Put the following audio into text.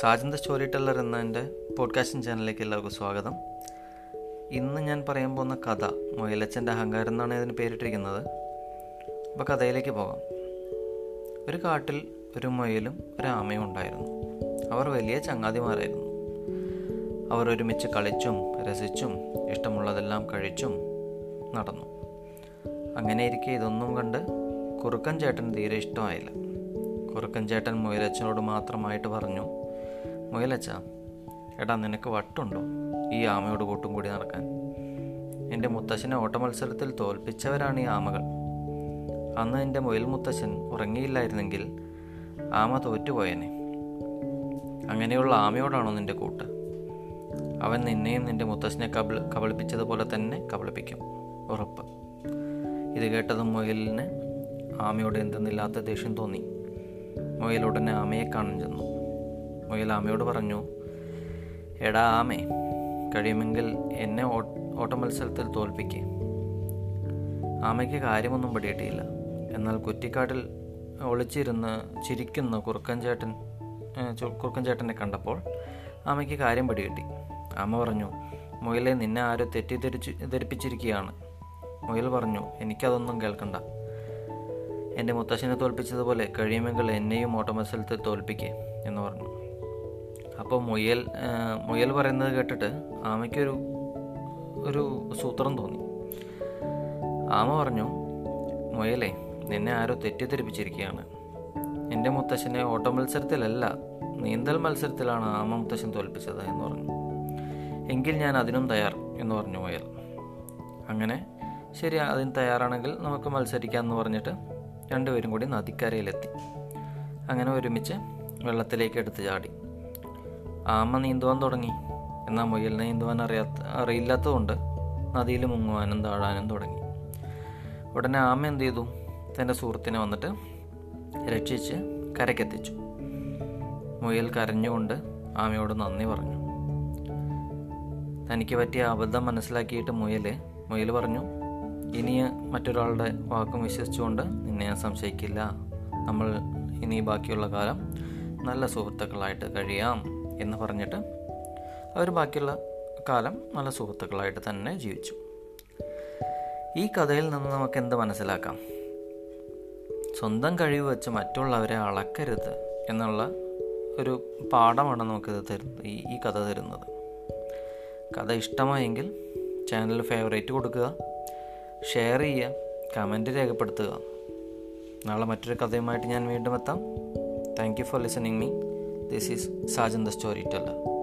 Sajan the story teller എന്ന എന്റെ podcasting ചാനലിലേക്ക് എല്ലാവർക്കും സ്വാഗതം. ഇന്ന് ഞാൻ പറയാൻ പോകുന്ന കഥ മുയലച്ചന്റെ അഹങ്കാരം എന്നാണ് ഇതിന് പേരിട്ടിരിക്കുന്നത്. അപ്പോൾ കഥയിലേക്ക് പോകാം. ഒരു കാട്ടിൽ ഒരു മുയലും ഒരു ആമയും ഉണ്ടായിരുന്നു. അവർ വലിയ ചങ്ങാതിമാരായിരുന്നു. അവർ ഒരുമിച്ച് കളിച്ചും രസിച്ചും ഇഷ്ടമുള്ളതെല്ലാം കഴിച്ചും നടന്നു. അങ്ങനെ ഇരിക്കെ ഇതൊന്നും കണ്ട് കുറുക്കൻ ചേട്ടൻ തീരെ ഇഷ്ടമായില്ല. കുറുക്കൻ ചേട്ടൻ മുയലച്ചനോട് മാത്രമായിട്ട് പറഞ്ഞു മുയലച്ച എടാ നിനക്ക് വട്ടുണ്ടോ ഈ ആമയോട് കൂട്ടും കൂടി നടക്കാൻ? എന്റെ മുത്തശ്ശനെ ഓട്ടമത്സരത്തിൽ തോൽപ്പിച്ചവരാണ് ഈ ആമകൾ. അന്ന് എന്റെ മുയൽ മുത്തശ്ശൻ ഉറങ്ങിയില്ലായിരുന്നെങ്കിൽ ആമ തോറ്റുപോയനെ. അങ്ങനെയുള്ള ആമയോടാണോ നിന്റെ കൂട്ട്? അവൻ നിന്നെയും നിന്റെ മുത്തശ്ശനെ കബൾ കബളിപ്പിച്ചതുപോലെ തന്നെ കബളിപ്പിക്കും. ഉറപ്പ്. ഇത് കേട്ടതും മുയലിന് ആമയോട് എന്തെന്നില്ലാത്ത ദേഷ്യം തോന്നി. മുയൽ ഉടനെ ആമയെ കാണാൻ ചെന്നു. മുയൽ ആമയോട് പറഞ്ഞു എടാ ആമേ കഴിയുമെങ്കിൽ എന്നെ ഓട്ട മത്സരത്തിൽ തോൽപ്പിക്കേ. ആമയ്ക്ക് കാര്യമൊന്നും പിടിയിട്ടില്ല. എന്നാൽ കുറ്റിക്കാട്ടിൽ ഒളിച്ചിരുന്ന് ചിരിക്കുന്ന കുറുക്കൻ ചേട്ടൻ കുറുക്കൻ ചേട്ടനെ കണ്ടപ്പോൾ ആമയ്ക്ക് കാര്യം പിടികിട്ടി. ആമ പറഞ്ഞു മുയലെ നിന്നെ ആരോ തെറ്റിദ്ധരിച്ച് ധരിപ്പിച്ചിരിക്കുകയാണ്. മുയൽ പറഞ്ഞു എനിക്കതൊന്നും കേൾക്കണ്ട. എന്റെ മുത്തശ്ശനെ തോൽപ്പിച്ചതുപോലെ കഴിയുമെങ്കിൽ എന്നെയും ഓട്ടമത്സരത്തിൽ തോൽപ്പിക്കേ എന്ന് പറഞ്ഞു. അപ്പോൾ മുയൽ മുയൽ പറയുന്നത് കേട്ടിട്ട് ആമയ്ക്കൊരു ഒരു സൂത്രം തോന്നി. ആമ പറഞ്ഞു മുയലേ നിന്നെ ആരോ തെറ്റിദ്ധരിപ്പിച്ചിരിക്കുകയാണ് എന്റെ മുത്തശ്ശനെ ഓട്ട മത്സരത്തിലല്ല നീന്തൽ മത്സരത്തിലാണ് ആമ മുത്തശ്ശൻ തോൽപ്പിച്ചത് എന്ന് പറഞ്ഞു. എങ്കിൽ ഞാൻ അതിനും തയ്യാർ എന്ന് പറഞ്ഞു മുയൽ അങ്ങനെ? ശരി അതിന് തയ്യാറാണെങ്കിൽ നമുക്ക് മത്സരിക്കാം എന്ന് പറഞ്ഞിട്ട് രണ്ടുപേരും കൂടി നദിക്കരയിലെത്തി. അങ്ങനെ ഒരുമിച്ച് വെള്ളത്തിലേക്ക് എടുത്ത് ചാടി. ആമ നീന്തുവാൻ തുടങ്ങി. എന്നാൽ മുയലിനെ നീന്തുവാൻ അറിയാത്ത അറിയില്ലാത്തതുകൊണ്ട് നദിയിൽ മുങ്ങുവാനും താഴാനും തുടങ്ങി. ഉടനെ ആമ എന്ത് ചെയ്തു തന്റെ സുഹൃത്തിനെ വന്നിട്ട് രക്ഷിച്ച് കരക്കെത്തിച്ചു മുയൽ കരഞ്ഞുകൊണ്ട് ആമയോട് നന്ദി പറഞ്ഞു. തനിക്ക് പറ്റിയ അബദ്ധം മനസ്സിലാക്കിയിട്ട് മുയൽ മുയൽ പറഞ്ഞു ഇനി മറ്റൊരാളുടെ വാക്കും വിശ്വസിച്ചുകൊണ്ട് നിന്നെ ഞാൻ സംശയിക്കില്ല. നമ്മൾ ഇനി ബാക്കിയുള്ള കാലം നല്ല സുഹൃത്തുക്കളായിട്ട് കഴിയാം. എന്ന് പറഞ്ഞിട്ട് അവർ ബാക്കിയുള്ള കാലം നല്ല സുഹൃത്തുക്കളായിട്ട് തന്നെ ജീവിച്ചു. ഈ കഥയിൽ നിന്ന് നമുക്ക് എന്ത് മനസ്സിലാക്കാം? സ്വന്തം കഴിവ് വെച്ച് മറ്റുള്ളവരെ അളക്കരുത് എന്നുള്ള ഒരു പാഠമാണ് നമുക്കിത് തരുന്നത് ഈ ഈ കഥ തരുന്നത്. കഥ ഇഷ്ടമായെങ്കിൽ ചാനൽ ഫേവറേറ്റ് കൊടുക്കുക ഷെയർ ചെയ്യുക കമന്റ് രേഖപ്പെടുത്തുക. നാളെ മറ്റൊരു കഥയുമായിട്ട് ഞാൻ വീണ്ടും എത്താം. Thank you for listening me This is Sajan the Storyteller.